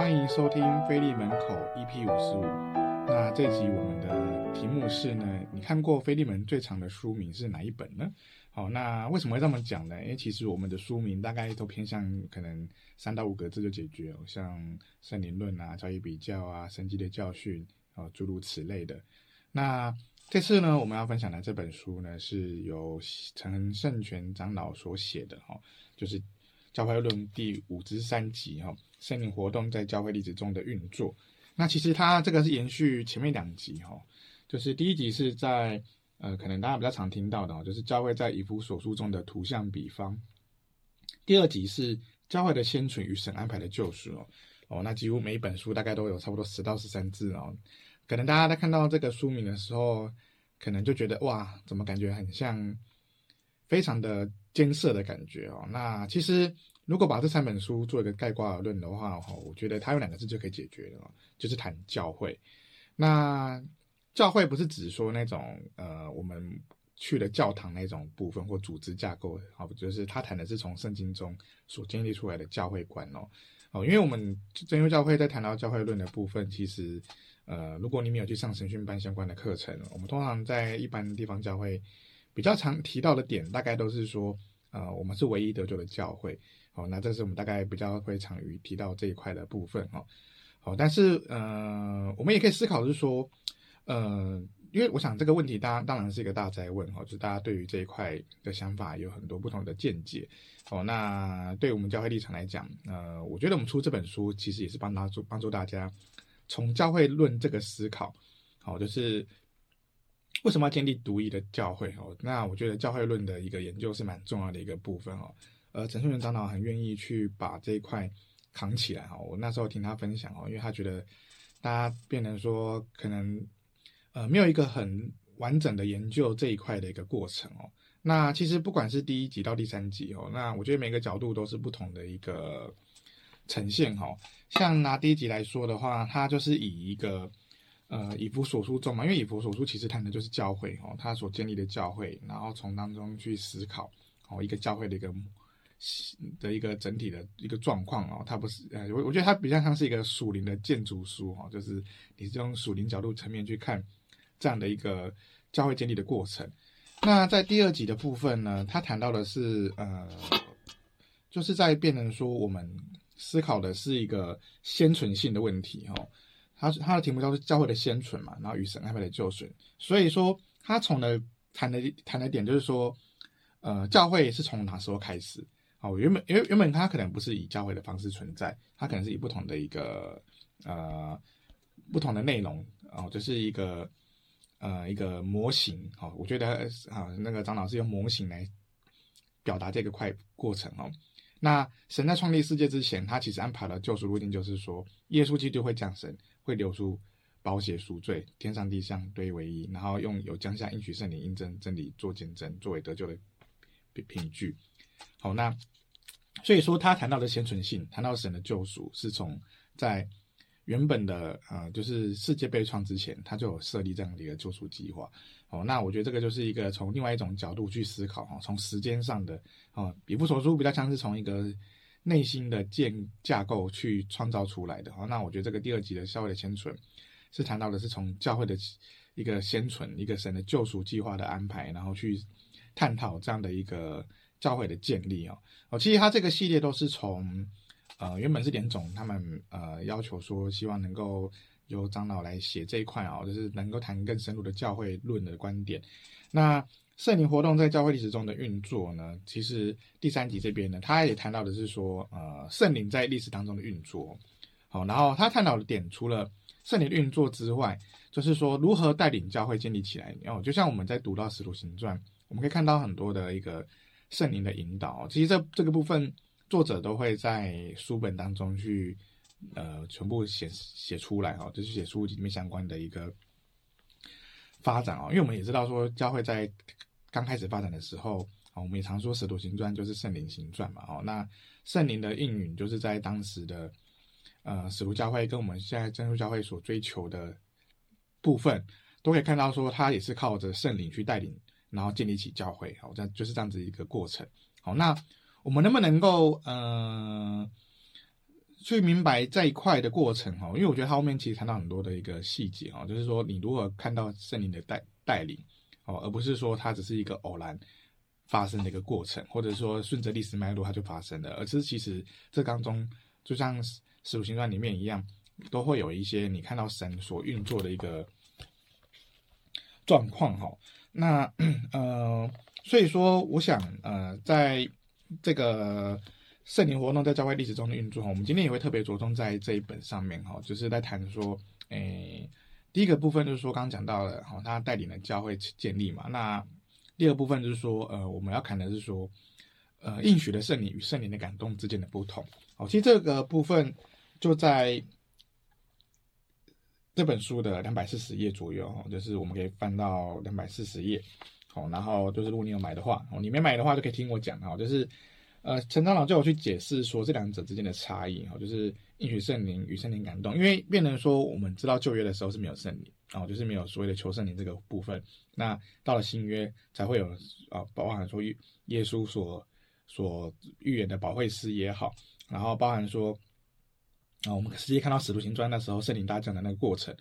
欢迎收听《菲利门口》EP 五十五。那这集我们的题目是呢，你看过菲利门最长的书名是哪一本呢？好，那为什么会这么讲呢？因为其实我们的书名大概都偏向可能三到五个字就解决，像圣灵论啊、教义比较啊、神迹的教训啊，诸如此类的。那这次呢，我们要分享的这本书呢，是由陈胜权长老所写的哈，就是《教会论》第五至三集哈，圣灵活动在教会历史中的运作。那其实它这个是延续前面两集哈，就是第一集是在呃，可能大家比较常听到的，就是教会在以弗所书中的图像比方。第二集是教会的先存与神安排的救赎哦哦，那几乎每一本书大概都有差不多十到十三字哦。可能大家在看到这个书名的时候，可能就觉得哇，怎么感觉很像非常的艰涩的感觉哦？那其实如果把这三本书做一个概括而论的话，哦，我觉得它有两个字就可以解决了，就是谈教会。那教会不是指说那种呃，我们去了教堂那种部分或组织架构，好，就是他谈的是从圣经中所建立出来的教会观哦。哦，因为我们真耶稣教会在谈到教会论的部分，其实。呃，如果你没有去上神训班相关的课程，我们通常在一般地方教会比较常提到的点，大概都是说，呃，我们是唯一得救的教会。好，那这是我们大概比较会常于提到这一块的部分哈。好，但是呃，我们也可以思考是说，呃，因为我想这个问题，当当然是一个大哉问哈，就是大家对于这一块的想法有很多不同的见解。好，那对我们教会立场来讲，呃，我觉得我们出这本书其实也是帮大助帮助大家。从教会论这个思考，好，就是为什么要建立独一的教会哦？那我觉得教会论的一个研究是蛮重要的一个部分哦。呃，陈胜元长老很愿意去把这一块扛起来哈。我那时候听他分享哦，因为他觉得大家变成说可能呃没有一个很完整的研究这一块的一个过程哦。那其实不管是第一集到第三集哦，那我觉得每个角度都是不同的一个。呈现哈，像拿第一集来说的话，它就是以一个呃以弗所书中嘛，因为以弗所书其实谈的就是教会哦，他所建立的教会，然后从当中去思考哦一个教会的一个的一个整体的一个状况哦，它不是呃我我觉得它比较像是一个属灵的建筑书哈，就是你是用属灵角度层面去看这样的一个教会建立的过程。那在第二集的部分呢，他谈到的是呃，就是在变成说我们。思考的是一个先存性的问题，哈，他他的题目叫做教会的先存嘛，然后与神安排的救赎，所以说他从的谈的谈的点就是说，呃，教会是从哪时候开始？哦，原本原原本他可能不是以教会的方式存在，他可能是以不同的一个呃不同的内容哦，就是一个呃一个模型，哦，我觉得啊那个张老师用模型来表达这个块过程哦。那神在创立世界之前，他其实安排了救赎路径，就是说，耶稣基督会降生，会流出宝血赎罪，天上地上堆为一，然后用有江夏应许圣灵印证真理做见证，作为得救的凭据。好，那所以说他谈到的先存性，谈到神的救赎，是从在原本的呃，就是世界被创之前，他就有设立这样的一个救赎计划。哦，那我觉得这个就是一个从另外一种角度去思考哈，从时间上的啊，比不所书比较像是从一个内心的建架构去创造出来的哈。那我觉得这个第二集的教会的先存是谈到的是从教会的一个先存，一个神的救赎计划的安排，然后去探讨这样的一个教会的建立哦。哦，其实他这个系列都是从呃原本是连总他们呃要求说希望能够。由长老来写这一块啊，就是能够谈更深入的教会论的观点。那圣灵活动在教会历史中的运作呢？其实第三集这边呢，他也谈到的是说，呃，圣灵在历史当中的运作。好，然后他探讨的点除了圣灵运作之外，就是说如何带领教会建立起来。然后就像我们在读到使徒行传，我们可以看到很多的一个圣灵的引导。其实这这个部分，作者都会在书本当中去。呃，全部写写出来哈，就是写书里面相关的一个发展啊。因为我们也知道说，教会在刚开始发展的时候啊，我们也常说《使徒行传》就是圣灵行传嘛。哦，那圣灵的应允就是在当时的呃使徒教会跟我们现在真耶稣教会所追求的部分，都可以看到说，他也是靠着圣灵去带领，然后建立起教会。好，这就是这样子一个过程。好，那我们能不能够呃？去明白这一块的过程哈，因为我觉得他后面其实谈到很多的一个细节哈，就是说你如何看到圣灵的带带领哦，而不是说它只是一个偶然发生的一个过程，或者说顺着历史脉络它就发生了，而是其实这当中就像《使徒行传》里面一样，都会有一些你看到神所运作的一个状况哈。那呃，所以说我想呃，在这个。圣灵活动在教会历史中的运作，我们今天也会特别着重在这一本上面哈，就是在谈说，诶、第一个部分就是说刚刚讲到了哈，他带领了教会建立嘛。那第二部分就是说，呃，我们要谈的是说，呃，应许的圣灵与圣灵的感动之间的不同。哦，其实这个部分就在这本书的两百四十页左右哈，就是我们可以翻到两百四十页，好，然后就是如果你有买的话，哦，你没买的话就可以听我讲哈，就是。呃，陈长老叫我去解释说这两者之间的差异哈，就是应许圣灵与圣灵感动，因为变成说我们知道旧约的时候是没有圣灵啊，就是没有所谓的求圣灵这个部分，那到了新约才会有啊，包含说耶稣所所预言的保惠师也好，然后包含说啊，我们实际看到使徒行传的时候圣灵大降的那个过程，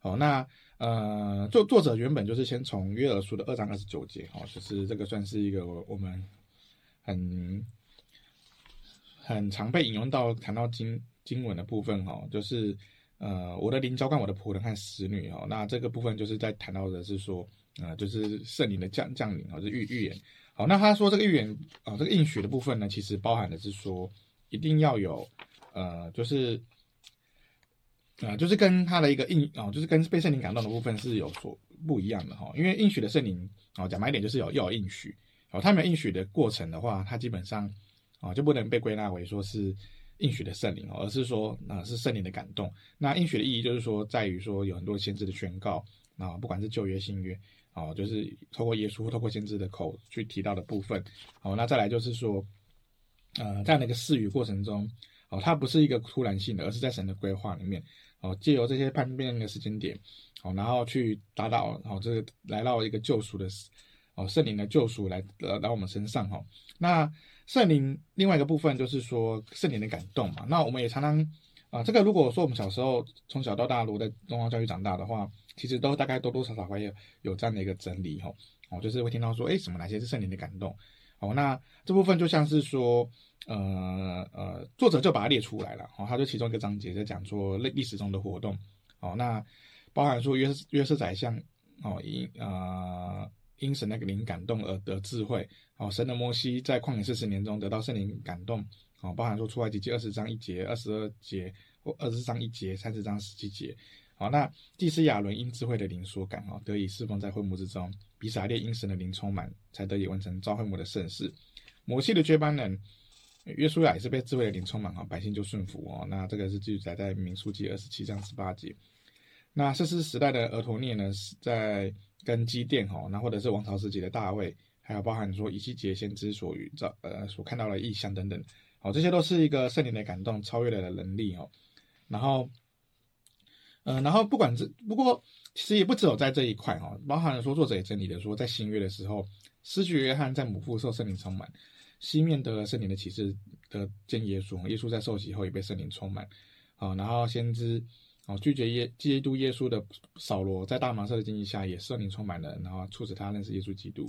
好，那呃作作者原本就是先从约珥书的二章二十九节，哦，就是这个算是一个我们很。很常被引用到谈到经经文的部分哈，就是呃我的灵浇灌我的仆人和使女哈，那这个部分就是在谈到的是说，呃就是圣灵的降降临啊，是预预言。好，那他说这个预言啊，这个应许的部分呢，其实包含的是说一定要有呃就是啊、就是跟他的一个应啊，就是跟被圣灵感动的部分是有所不一样的哈，因为应许的圣灵啊讲白一点就是有要有应许，哦他没有应许的过程的话，他基本上。啊，就不能被归纳为说是应许的圣灵，而是说啊是圣灵的感动。那应许的意义就是说，在于说有很多先知的宣告啊，不管是旧约新约啊，就是透过耶稣透过先知的口去提到的部分。好，那再来就是说，呃，在那个赐予过程中，哦，它不是一个突然性的，而是在神的规划里面，哦，借由这些叛变的时间点，哦，然后去达到哦这个来到一个救赎的，哦圣灵的救赎来呃来我们身上哈，那。圣灵另外一个部分就是说圣灵的感动嘛，那我们也常常啊、呃，这个如果说我们小时候从小到大如果在东方教育长大的话，其实都大概多多少少会有有这样的一个整理吼，哦，就是会听到说，哎，什么哪些是圣灵的感动？哦，那这部分就像是说，呃呃，作者就把它列出来了，哦，他就其中一个章节在讲说历历史中的活动，哦，那包含说约约瑟宰相，哦，因呃。因神那个灵感动而得智慧，哦，神的摩西在旷野四十年中得到圣灵感动，哦，包含说出埃及记二十章一节、二十二节或二十章一节、三十章十七节，好，那祭司亚伦因智慧的灵所感，哦，得以侍奉在会幕之中，比撒列因神的灵充满，才得以完成召会幕的圣事。摩西的接班人约书亚也是被智慧的灵充满，哈，百姓就顺服，哦，那这个是记载在民数记二十七章十八节。那士师时代的俄陀聂呢，是在。跟基甸哈，那或者是王朝时期的大卫，还有包含说以西结先知所遇到呃所看到的异象等等，好，这些都是一个圣灵的感动，超越了的能力哦。然后，呃，然后不管是不过，其实也不只有在这一块哈，包含了说作者也整理的说，在新约的时候，施洗约翰在母腹受圣灵充满，西面得了圣灵的启示得见耶稣，耶稣在受洗后也被圣灵充满，好，然后先知。哦，拒绝耶基督耶稣的扫罗，在大马色的经历下，也圣灵充满了，然后促使他认识耶稣基督。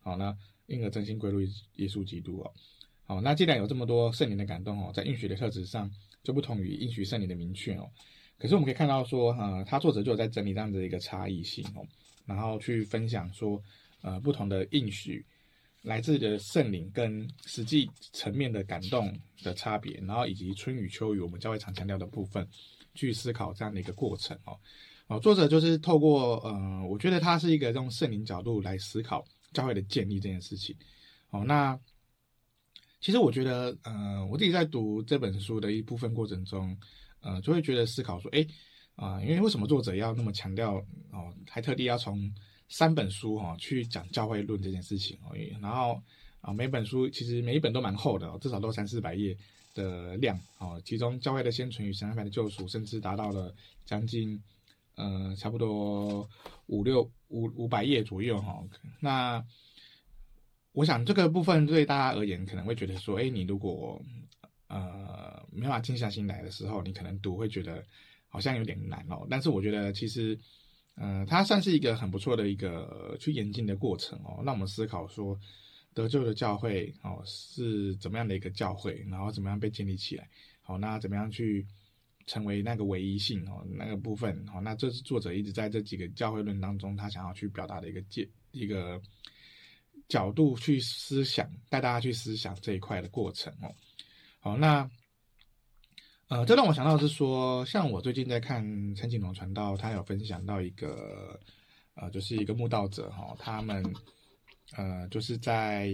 好，那因而真心归入耶稣基督哦。好，那既然有这么多圣灵的感动哦，在应许的特质上就不同于应许圣灵的明确哦。可是我们可以看到说，呃，他作者就有在整理这样子的一个差异性哦，然后去分享说，呃，不同的应许来自的圣灵跟实际层面的感动的差别，然后以及春雨秋雨我们教会常强调的部分。去思考这样的一个过程哦，哦，作者就是透过呃，我觉得他是一个用圣灵角度来思考教会的建立这件事情。哦，那其实我觉得呃，我自己在读这本书的一部分过程中，呃，就会觉得思考说，诶啊，因为为什么作者要那么强调哦，还特地要从三本书哈去讲教会论这件事情哦，然后啊，每本书其实每一本都蛮厚的哦，至少都三四百页。的量啊，其中教会的先存与神安排的救赎，甚至达到了将近呃差不多五六五五百页左右哈。那我想这个部分对大家而言可能会觉得说，哎，你如果呃没办法静下心来的时候，你可能读会觉得好像有点难哦。但是我觉得其实，呃，它算是一个很不错的一个去演进的过程哦，让我们思考说得救的教会哦是怎么样的一个教会，然后怎么样被建立起来，好，那怎么样去成为那个唯一性哦那个部分哦，那这是作者一直在这几个教会论当中他想要去表达的一个界一个。角度去思想，带大家去思想这一块的过程哦。好，那呃，这让我想到是说，像我最近在看陈景龙传道，他有分享到一个呃，就是一个慕道者哈，他们呃，就是在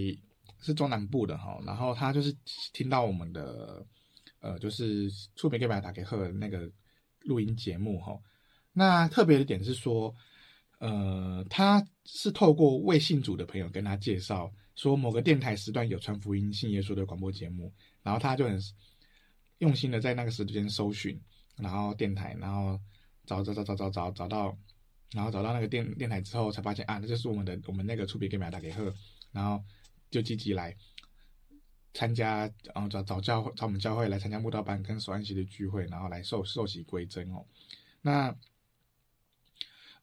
是中南部的哈，然后他就是听到我们的呃，就是触屏给白打给贺那个录音节目哈。那特别的点是说。呃，他是透过未信主的朋友跟他介绍，说某个电台时段有传福音、信耶稣的广播节目，然后他就很用心的在那个时间搜寻，然后电台，然后找找找找找找找到，然后找到那个电电台之后，才发现啊，那就是我们的我们那个触屏给马达给贺，然后就积极来参加，然后找找教会找我们教会来参加慕道班跟守安息的聚会，然后来受受洗归真哦，那。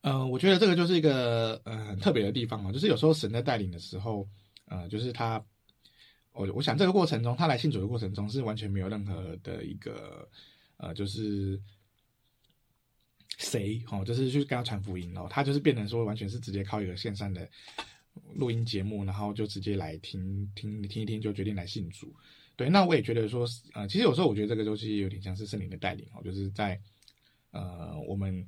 呃，我觉得这个就是一个呃很特别的地方哦，就是有时候神在带领的时候，呃，就是他，我我想这个过程中，他来信主的过程中是完全没有任何的一个呃，就是谁哦，就是去跟他传福音哦，他就是变成说完全是直接靠一个线上的录音节目，然后就直接来听听听一听就决定来信主。对，那我也觉得说，呃，其实有时候我觉得这个东西有点像是圣灵的带领哦，就是在呃我们。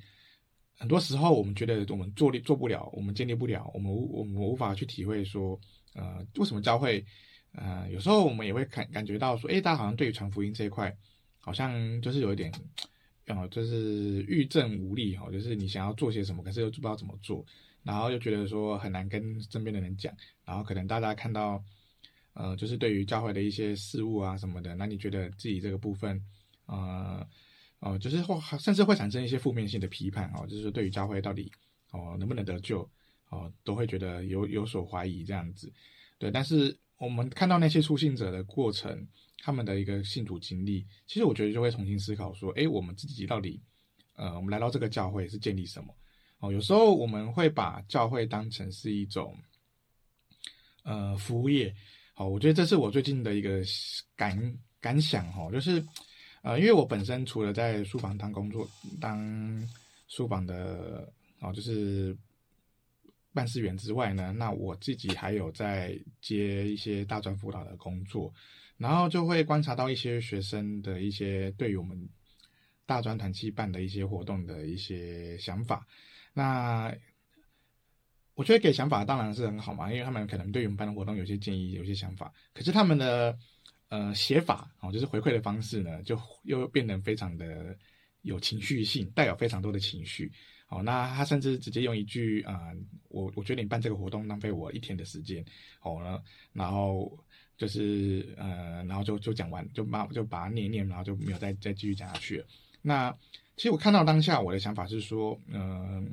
很多时候，我们觉得我们做力做不了，我们建立不了，我们无我们无法去体会说，呃，为什么教会，呃，有时候我们也会感感觉到说，诶，大家好像对于传福音这一块，好像就是有一点，呃，就是欲振无力哈，就是你想要做些什么，可是又不知道怎么做，然后又觉得说很难跟身边的人讲，然后可能大家看到，呃，就是对于教会的一些事物啊什么的，那你觉得自己这个部分，呃。哦，就是会甚至会产生一些负面性的批判哦，就是对于教会到底哦能不能得救哦，都会觉得有有所怀疑这样子。对，但是我们看到那些初信者的过程，他们的一个信徒经历，其实我觉得就会重新思考说，诶，我们自己到底呃，我们来到这个教会是建立什么？哦，有时候我们会把教会当成是一种呃服务业。好，我觉得这是我最近的一个感感想哦，就是。呃，因为我本身除了在书房当工作，当书房的哦，就是办事员之外呢，那我自己还有在接一些大专辅导的工作，然后就会观察到一些学生的一些对于我们大专团契办的一些活动的一些想法。那我觉得给想法当然是很好嘛，因为他们可能对于我们办的活动有些建议，有些想法，可是他们的。呃，写法哦，就是回馈的方式呢，就又变得非常的有情绪性，带有非常多的情绪。哦，那他甚至直接用一句啊、我我觉得你办这个活动浪费我一天的时间。哦，呢，然后就是呃，然后就就讲完，就把就把它念一念，然后就没有再再继续讲下去了。那其实我看到当下我的想法是说，嗯、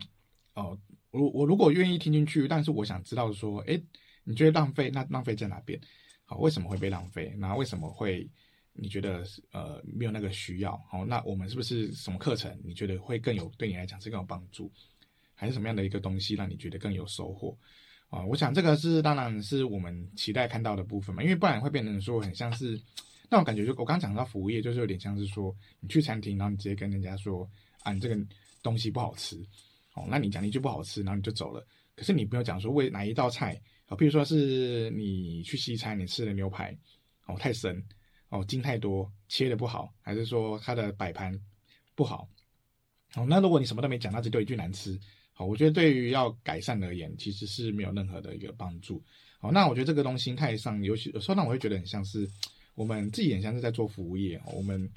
哦，我我如果愿意听进去，但是我想知道说，诶，你觉得浪费？那浪费在哪边？好，为什么会被浪费？那为什么会你觉得呃没有那个需要？好，那我们是不是什么课程你觉得会更有对你来讲是更有帮助，还是什么样的一个东西让你觉得更有收获？啊，我想这个是当然是我们期待看到的部分嘛，因为不然会变成说很像是那种感觉，就我刚讲到服务业，就是有点像是说你去餐厅，然后你直接跟人家说啊，你这个东西不好吃，哦，那你讲一句不好吃，然后你就走了，可是你不要讲说为哪一道菜。哦，比如说是你去西餐，你吃的牛排哦太生哦筋太多，切的不好，还是说它的摆盘不好？哦，那如果你什么都没讲，那只丢一句难吃，好，我觉得对于要改善而言，其实是没有任何的一个帮助。好，那我觉得这个东西心态上，尤其有时候让我会觉得很像是我们自己很像是在做服务业，我们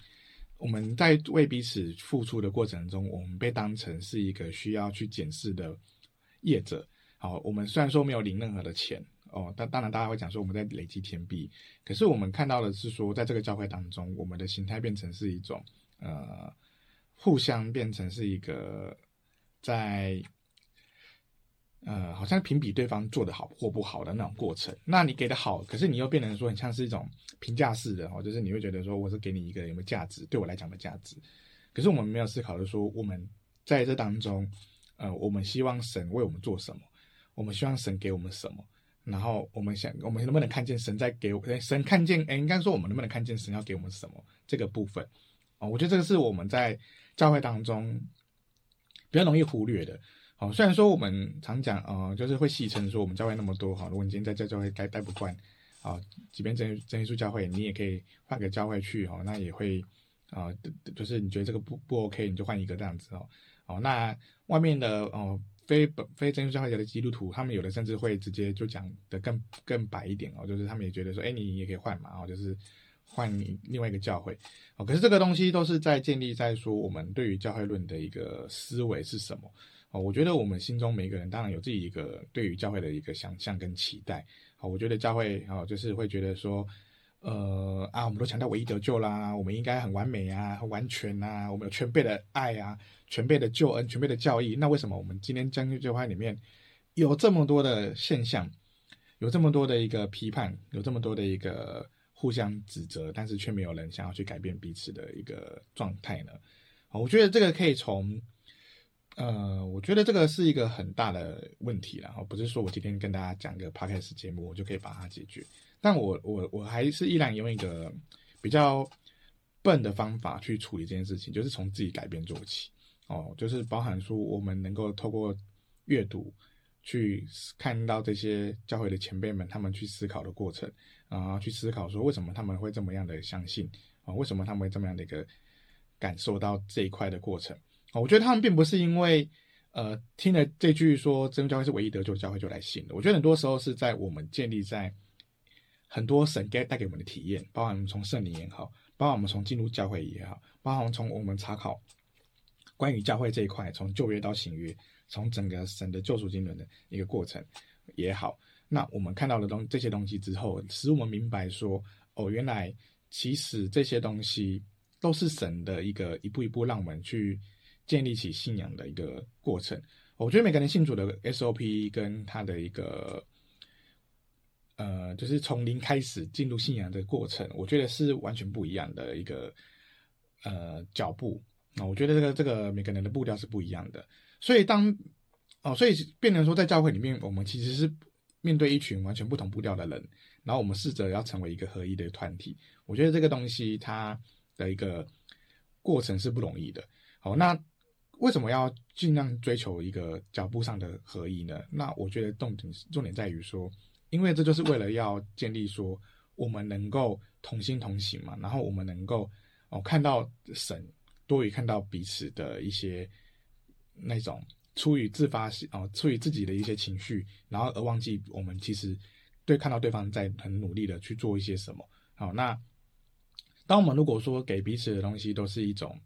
我们在为彼此付出的过程中，我们被当成是一个需要去检视的业者。好，我们虽然说没有领任何的钱哦，但当然大家会讲说我们在累积天币，可是我们看到的是说，在这个教会当中，我们的形态变成是一种呃，互相变成是一个在呃，好像评比对方做得好或不好的那种过程。那你给的好，可是你又变成说很像是一种评价式的哦，就是你会觉得说我是给你一个有没有价值，对我来讲的价值。可是我们没有思考的说，我们在这当中，呃，我们希望神为我们做什么？我们希望神给我们什么？然后我们想，我们能不能看见神在给我？神看见，哎，应该说我们能不能看见神要给我们什么？这个部分，哦，我觉得这个是我们在教会当中比较容易忽略的。哦，虽然说我们常讲，呃，就是会戏称说我们教会那么多，哈，如果你今天在这教会待待不惯，啊，即便真真耶稣教会，你也可以换个教会去，哈，那也会，啊，就是你觉得这个不不 OK，你就换一个这样子，哦，哦，那外面的，哦。非本非真耶稣教会的基督徒，他们有的甚至会直接就讲得更更白一点哦，就是他们也觉得说，哎，你也可以换嘛，哦，就是换另外一个教会哦。可是这个东西都是在建立在说我们对于教会论的一个思维是什么哦。我觉得我们心中每个人当然有自己一个对于教会的一个想象跟期待哦。我觉得教会哦，就是会觉得说。呃啊，我们都强调唯一得救啦，我们应该很完美啊，很完全啊，我们有全备的爱啊，全备的救恩，全备的教义。那为什么我们今天真耶稣教会里面有这么多的现象，有这么多的一个批判，有这么多的一个互相指责，但是却没有人想要去改变彼此的一个状态呢？我觉得这个可以从，呃，我觉得这个是一个很大的问题了。不是说我今天跟大家讲个 podcast 节目，我就可以把它解决。但我我我还是依然用一个比较笨的方法去处理这件事情，就是从自己改变做起哦，就是包含说我们能够透过阅读去看到这些教会的前辈们他们去思考的过程啊，去思考说为什么他们会这么样的相信啊，为什么他们会这么样的一个感受到这一块的过程啊，我觉得他们并不是因为呃听了这句说真教会是唯一得救教会就来信的，我觉得很多时候是在我们建立在。很多神给带给我们的体验，包含我们从圣灵也好，包含我们从进入教会也好，包含从我们查考关于教会这一块，从旧约到新约，从整个神的救赎经纶的一个过程也好，那我们看到了东这些东西之后，使我们明白说，哦，原来其实这些东西都是神的一个一步一步让我们去建立起信仰的一个过程。我觉得每个人信主的 SOP 跟他的一个。呃，就是从零开始进入信仰的过程，我觉得是完全不一样的一个呃脚步。那我觉得这个这个每个人的步调是不一样的。所以当哦，所以变成说在教会里面，我们其实是面对一群完全不同步调的人，然后我们试着要成为一个合一的团体。我觉得这个东西它的一个过程是不容易的。好，那为什么要尽量追求一个脚步上的合一呢？那我觉得重点重点在于说。因为这就是为了要建立说，我们能够同心同行嘛，然后我们能够哦看到神多于看到彼此的一些那种出于自发性哦出于自己的一些情绪，然后而忘记我们其实对看到对方在很努力的去做一些什么。好，那当我们如果说给彼此的东西都是一种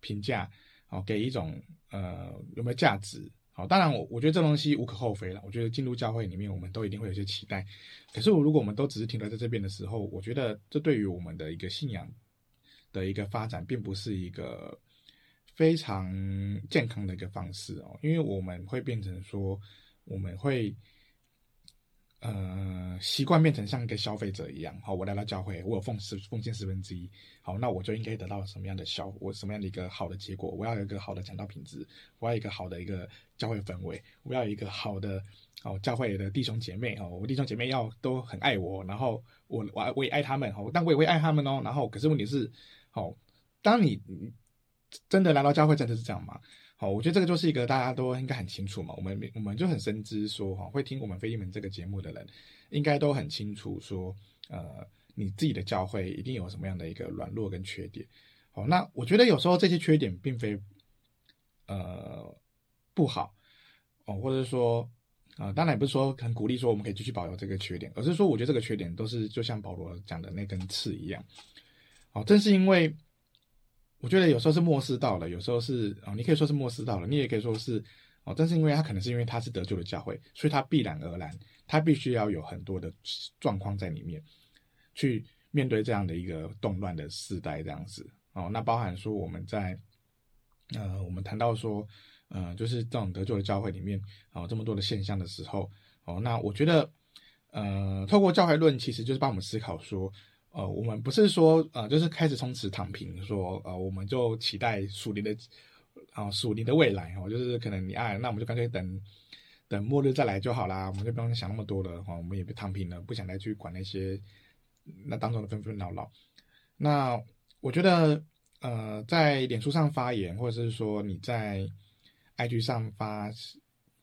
评价，哦，给一种呃有没有价值？好，当然我我觉得这东西无可厚非了。我觉得进入教会里面，我们都一定会有些期待。可是，我如果我们都只是停留在这边的时候，我觉得这对于我们的一个信仰的一个发展，并不是一个非常健康的一个方式哦。因为我们会变成说，我们会。呃，习惯变成像一个消费者一样，好，我来到教会，我有奉十奉献十分之一，好，那我就应该得到什么样的效，我什么样的一个好的结果？我要有一个好的讲道品质，我要一个好的一个教会氛围，我要有一个好的哦，教会的弟兄姐妹哦，我弟兄姐妹要都很爱我，然后我我我也爱他们哦，但我也会爱他们哦，然后可是问题是，哦，当你真的来到教会，真的是这样吗？好，我觉得这个就是一个大家都应该很清楚嘛。我们我们就很深知说，哈，会听我们飞利门这个节目的人，应该都很清楚说，呃，你自己的教会一定有什么样的一个软弱跟缺点。好，那我觉得有时候这些缺点并非呃不好哦，或者说啊、当然也不是说很鼓励说我们可以继续保留这个缺点，而是说我觉得这个缺点都是就像保罗讲的那根刺一样。好，正是因为。我觉得有时候是末世到了，有时候是、哦，你可以说是末世到了，你也可以说是哦，但是因为他可能是因为他是得救的教会，所以他必然而然，他必须要有很多的状况在里面，去面对这样的一个动乱的时代这样子哦。那包含说我们在呃，我们谈到说、呃，就是这种得救的教会里面哦，这么多的现象的时候哦，那我觉得，呃，透过教会论，其实就是帮我们思考说，呃，我们不是说呃，就是开始从此躺平，说呃，我们就期待属灵的啊属灵的未来哦，就是可能你爱、那我们就干脆等等末日再来就好啦，我们就不用想那么多了哦，我们也不躺平了，不想再去管那些那当中的纷纷扰扰。那我觉得，呃，在脸书上发言，或者是说你在 IG 上发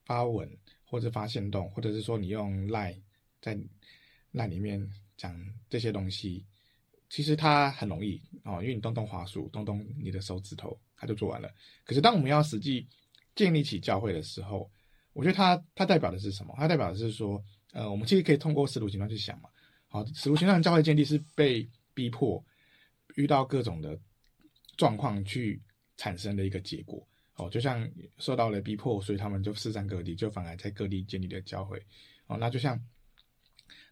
发文，或者发限动，或者是说你用 Line 在 Line 里面讲这些东西，其实它很容易哦，因为你动动滑鼠，动动你的手指头，它就做完了。可是当我们要实际建立起教会的时候，我觉得它它代表的是什么？它代表的是说，呃，我们其实可以通过使徒行传去想嘛。好，使徒行传教会建立是被逼迫，遇到各种的状况去产生的一个结果。哦，就像受到了逼迫，所以他们就四散各地，就反而在各地建立了教会。哦，那就像，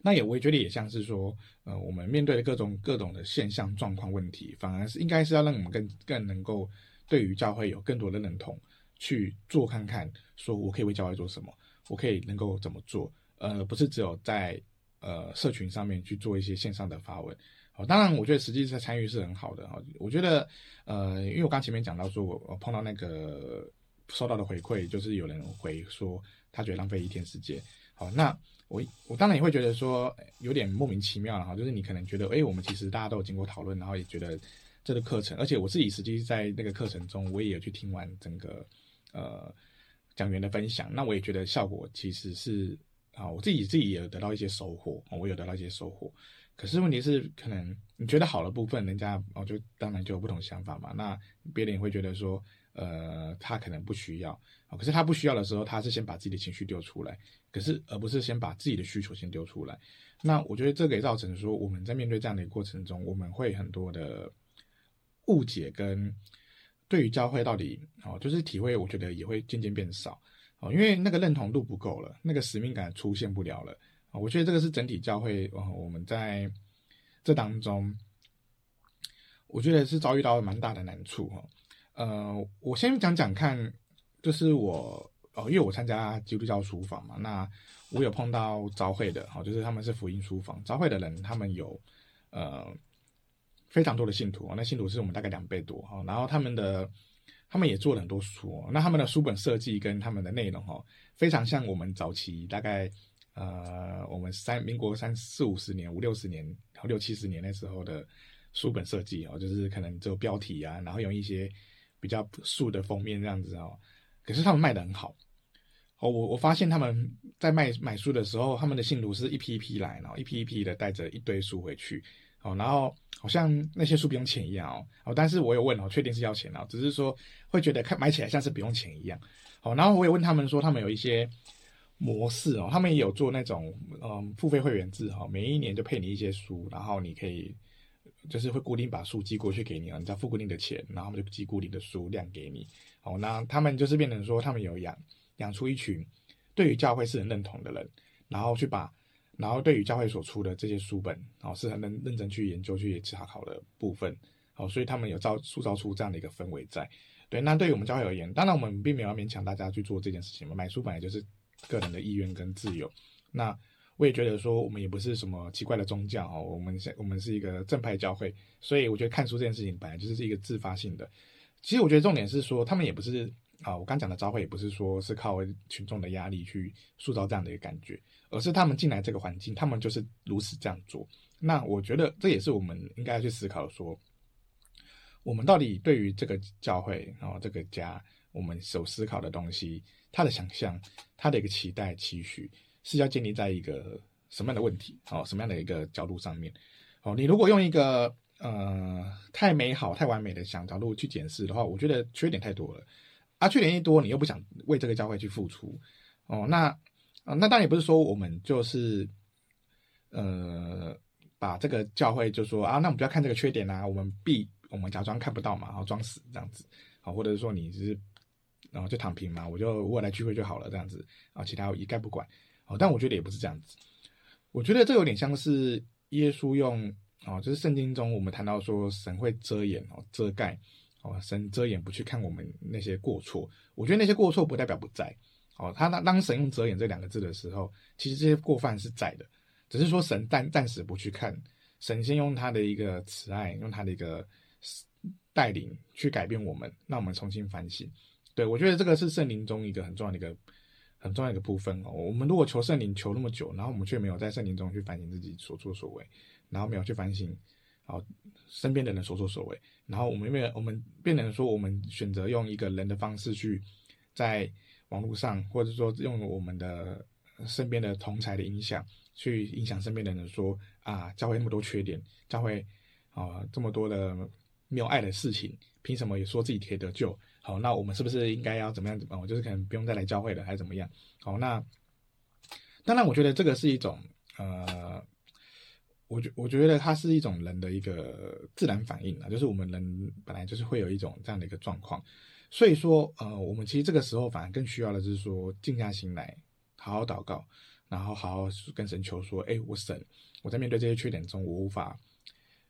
那也我也觉得也像是说，呃，我们面对的各种各种的现象、状况、问题，反而是应该是要让我们更更能够对于教会有更多的认同，去做看看，说我可以为教会做什么，我可以能够怎么做，呃，不是只有在呃社群上面去做一些线上的发文。哦，当然，我觉得实际上参与是很好的哈。我觉得，呃，因为我刚前面讲到说，我我碰到那个收到的回馈，就是有人回说他觉得浪费一天时间。好，那我我当然也会觉得说有点莫名其妙了哈。就是你可能觉得，哎，我们其实大家都有经过讨论，然后也觉得这个课程，而且我自己实际在那个课程中，我也有去听完整个呃讲员的分享，那我也觉得效果其实是啊，我自己自己也有得到一些收获，我有得到一些收获。可是问题是，可能你觉得好的部分，人家哦就当然就有不同想法嘛。那别人也会觉得说，呃，他可能不需要啊。可是他不需要的时候，他是先把自己的情绪丢出来，可是而不是先把自己的需求先丢出来。那我觉得这个也造成说，我们在面对这样的一个过程中，我们会很多的误解跟对于教会到底哦，就是体会，我觉得也会渐渐变少哦，因为那个认同度不够了，那个使命感出现不了了。我觉得这个是整体教会，哦，我们在这当中，我觉得是遭遇到蛮大的难处哈。呃，我先讲讲看，就是我哦，因为我参加基督教书房嘛，那我有碰到召会的，哦，就是他们是福音书房召会的人，他们有呃非常多的信徒，那信徒是我们大概两倍多哈。然后他们的他们也做了很多书，那他们的书本设计跟他们的内容哈，非常像我们早期大概。呃，我们三民国三四五十年、五六十年、然后六七十年那时候的书本设计哦，就是可能只有标题啊，然后用一些比较素的封面这样子哦。可是他们卖得很好哦，我我发现他们在卖买书的时候，他们的信徒是一批一批来，然后一批一批的带着一堆书回去哦，然后好像那些书不用钱一样哦。哦，但是我有问哦，确定是要钱哦，只是说会觉得看买起来像是不用钱一样。哦，然后我也问他们说，他们有一些。模式哦，他们也有做那种嗯付费会员制哈，每一年就配你一些书，然后你可以就是会固定把书寄过去给你啊，你再付固定的钱，然后他们就寄固定的书量给你。哦，那他们就是变成说，他们有养养出一群对于教会是很认同的人，然后去把然后对于教会所出的这些书本哦是很认认真去研究去查考的部分，好，所以他们有造塑造出这样的一个氛围在。对，那对于我们教会而言，当然我们并没有要勉强大家去做这件事情嘛，买书本来就是。个人的意愿跟自由，那我也觉得说，我们也不是什么奇怪的宗教哦，我们是，我们是一个正派教会，所以我觉得看书这件事情本来就是一个自发性的。其实我觉得重点是说，他们也不是啊，我刚讲的召会也不是说是靠群众的压力去塑造这样的一个感觉，而是他们进来这个环境，他们就是如此这样做。那我觉得这也是我们应该要去思考说，我们到底对于这个教会然后这个家，我们所思考的东西。他的想象，他的一个期待、期许，是要建立在一个什么样的问题？哦，什么样的一个角度上面？哦，你如果用一个呃太美好、太完美的想角度去检视的话，我觉得缺点太多了。啊，缺点一多，你又不想为这个教会去付出，哦，那啊、那当然也不是说我们就是呃把这个教会就说啊，那我们不要看这个缺点啊，我们必我们假装看不到嘛，然后装死这样子，好，或者是说你是。然后就躺平嘛，我就偶尔来聚会就好了，这样子啊，其他我一概不管。哦，但我觉得也不是这样子，我觉得这有点像是耶稣用啊，就是圣经中我们谈到说神会遮掩哦、遮盖哦，神遮掩不去看我们那些过错。我觉得那些过错不代表不在。哦，他当当神用遮掩这两个字的时候，其实这些过犯是在的，只是说神暂暂时不去看，神先用他的一个慈爱，用他的一个带领去改变我们，让我们重新反省。对，我觉得这个是圣灵中一个很重要的一个很重要的一个部分哦。我们如果求圣灵求那么久，然后我们却没有在圣灵中去反省自己所作所为，然后没有去反省，哦，身边的人所作所为，然后我们没有我们变成说我们选择用一个人的方式去在。网络上，或者说用我们的身边的同才的影响，去影响身边的人说啊，教会那么多缺点，教会啊这么多的没有爱的事情，凭什么也说自己可以得救？好，那我们是不是应该要怎么样？怎么样？就是可能不用再来教会了，还是怎么样？好，那当然，我觉得这个是一种呃，我觉我觉得它是一种人的一个自然反应啊，就是我们人本来就是会有一种这样的一个状况。所以说，呃，我们其实这个时候反而更需要的就是说，静下心来，好好祷告，然后好好跟神求说，哎，我神，我在面对这些缺点中，我无法，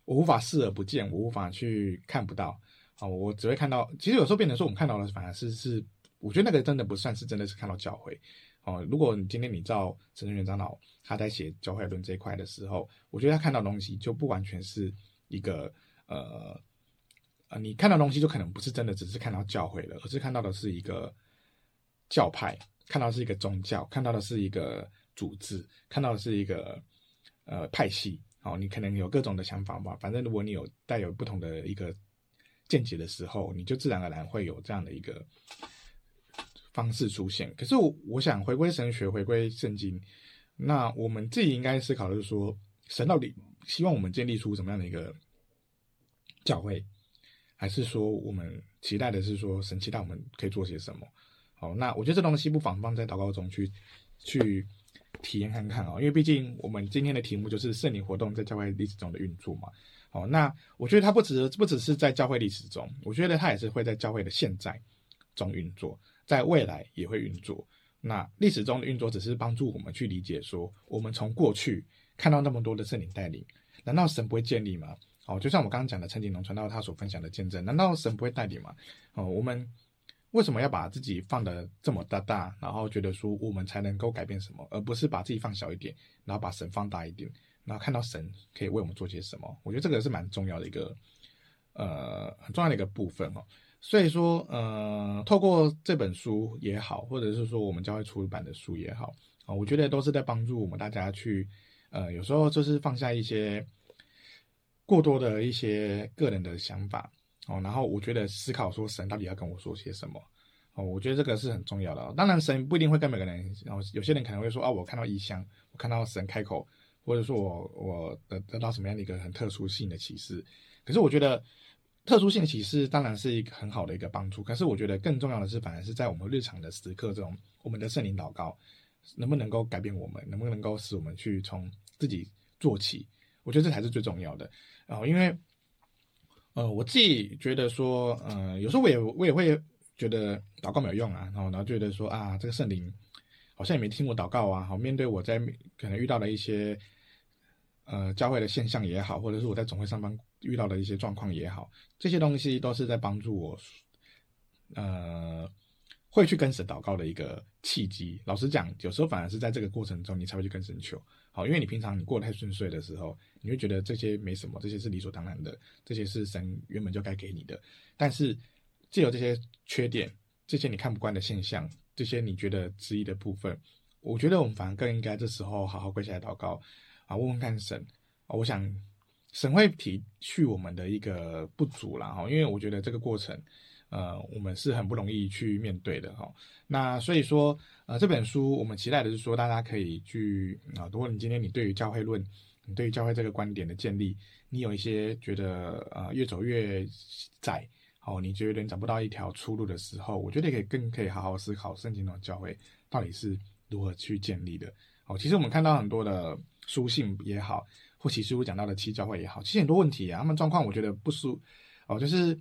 我无法视而不见，我无法去看不到，啊，我只会看到，其实有时候变成说，我们看到的反而是是，我觉得那个真的不算是真的是看到教会，哦，如果你今天你照陈正元长老他在写教会论这一块的时候，我觉得他看到东西就不完全是一个，呃。你看到东西就可能不是真的，只是看到教会了，而是看到的是一个教派，看到是一个宗教，看到的是一个组织，看到的是一个呃派系。好，你可能有各种的想法吧。反正如果你有带有不同的一个见解的时候，你就自然而然会有这样的一个方式出现。可是我我想回归神学，回归圣经，那我们自己应该思考的是说，神到底希望我们建立出什么样的一个教会？还是说，我们期待的是说，神期待我们可以做些什么？好，那我觉得这东西不妨放在祷告中去去体验看看哦，因为毕竟我们今天的题目就是圣灵活动在教会历史中的运作嘛。哦，那我觉得它不只不只是在教会历史中，我觉得它也是会在教会的现在中运作，在未来也会运作。那历史中的运作只是帮助我们去理解说，我们从过去看到那么多的圣灵带领，难道神不会建立吗？哦，就像我刚刚讲的陈景龙传道他所分享的见证，难道神不会带领吗？哦，我们为什么要把自己放得这么大大，然后觉得说我们才能够改变什么，而不是把自己放小一点，然后把神放大一点，然后看到神可以为我们做些什么？我觉得这个是蛮重要的一个，呃，很重要的一个部分哦。所以说，呃，透过这本书也好，或者是说我们教会出版的书也好，啊，我觉得都是在帮助我们大家去，呃，有时候就是放下一些。过多的一些个人的想法哦，然后我觉得思考说神到底要跟我说些什么哦，我觉得这个是很重要的。当然，神不一定会跟每个人，然后有些人可能会说啊，我看到异象，我看到神开口，或者说我我得得到什么样的一个很特殊性的启示。可是我觉得特殊性的启示当然是一个很好的一个帮助，可是我觉得更重要的是，反而是在我们日常的时刻这种我们的圣灵祷告，能不能够改变我们，能不能够使我们去从自己做起？我觉得这才是最重要的。然、哦，因为，呃，我自己觉得说，呃，有时候我也我也会觉得祷告没有用啊，然后然后觉得说啊，这个圣灵好像也没听过祷告啊。好，面对我在可能遇到的一些呃教会的现象也好，或者是我在总会上班遇到的一些状况也好，这些东西都是在帮助我，呃，会去跟神祷告的一个契机。老实讲，有时候反而是在这个过程中，你才会去跟神求。好，因为你平常你过得太顺遂的时候，你会觉得这些没什么，这些是理所当然的，这些是神原本就该给你的。但是，既有这些缺点，这些你看不惯的现象，这些你觉得质疑的部分，我觉得我们反而更应该这时候好好跪下来祷告啊，问问看神啊，我想神会体恤我们的一个不足啦。哈，因为我觉得这个过程。呃，我们是很不容易去面对的哈。那所以说，呃，这本书我们期待的是说，大家可以去啊，如果你今天你对于教会论，你对于教会这个观点的建立，你有一些觉得呃越走越窄，哦，你觉得你找不到一条出路的时候，我觉得也可以更可以好好思考圣经的教会到底是如何去建立的。哦，其实我们看到很多的书信也好，或其实我讲到的七教会也好，其实很多问题啊，他们状况我觉得不输哦，就是。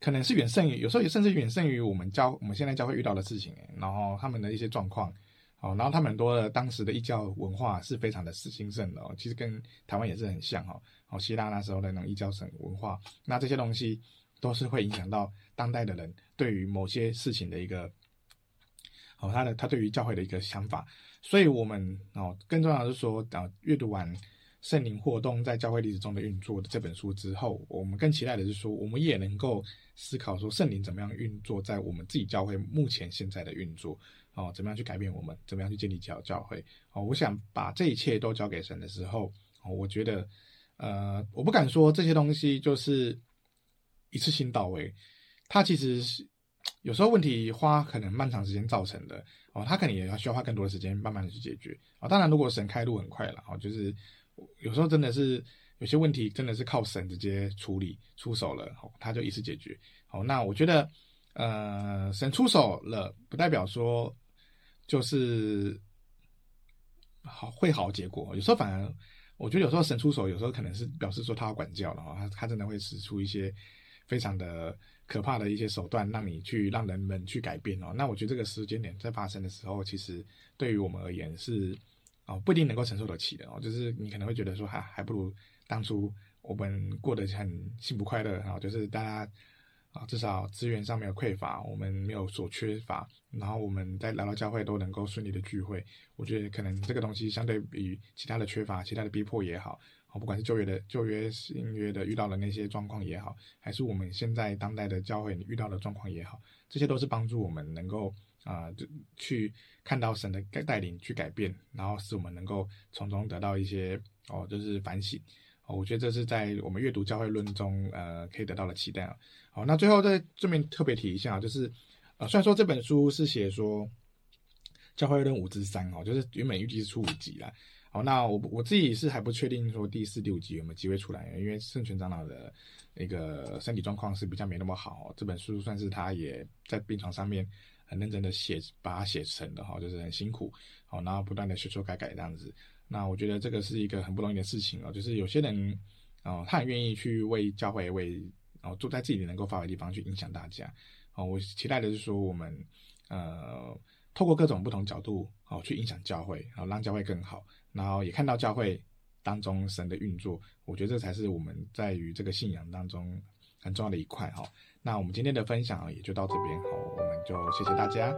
可能是远胜于，有时候也甚至远胜于我们教我们现在教会遇到的事情，然后他们的一些状况，哦，然后他们很多的当时的异教文化是非常的兴盛的哦，其实跟台湾也是很像哈，哦，希腊那时候的那种异教神文化，那这些东西都是会影响到当代的人对于某些事情的一个，哦，他的他对于教会的一个想法。所以，我们哦，更重要的是说，啊，阅读完《圣灵活动在教会历史中的运作》这本书之后，我们更期待的是说，我们也能够思考说，圣灵怎么样运作在我们自己教会目前现在的运作，哦，怎么样去改变我们，怎么样去建立教教会。哦，我想把这一切都交给神的时候，哦，我觉得，呃，我不敢说这些东西就是一次性到位，它其实是有时候问题花可能漫长时间造成的。哦，他可能也要需要花更多的时间，慢慢的去解决啊、哦。当然，如果神开路很快了，哦，就是有时候真的是有些问题真的是靠神直接处理出手了，哦，他就一次解决。好、哦，那我觉得，呃，神出手了，不代表说就是好会好结果。有时候反而，我觉得有时候神出手，有时候可能是表示说他要管教了，哈、哦，他他真的会使出一些非常的。可怕的一些手段，让你去让人们去改变哦。那我觉得这个时间点在发生的时候，其实对于我们而言是哦不一定能够承受得起的哦。就是你可能会觉得说，还还不如当初我们过得很幸福快乐啊，就是大家啊至少资源上没有匮乏，我们没有所缺乏，然后我们在来到教会都能够顺利的聚会。我觉得可能这个东西相对于其他的缺乏、其他的逼迫也好。不管是旧约的旧约、新约的遇到的那些状况也好，还是我们现在当代的教会你遇到的状况也好，这些都是帮助我们能够啊、呃，去看到神的带领去改变，然后使我们能够从中得到一些哦，就是反省。哦，我觉得这是在我们阅读教会论中呃可以得到的期待啊。好，那最后在这边特别提一下，就是呃，虽然说这本书是写说教会论五之三哦，就是原本预计是出五集啦。那我我自己是还不确定说第四、第五集有没有机会出来，因为圣权长老的那个身体状况是比较没那么好。这本书算是他也在病床上面很认真的写，把它写成的哈，就是很辛苦。好，然后不断的修修改改这样子。那我觉得这个是一个很不容易的事情哦，就是有些人哦，他很愿意去为教会为哦，坐在自己能够发挥地方去影响大家。哦，我期待的是说我们呃，透过各种不同角度哦，去影响教会，然后让教会更好。然后也看到教会当中神的运作，我觉得这才是我们在于这个信仰当中很重要的一块哈。那我们今天的分享也就到这边哈，我们就谢谢大家。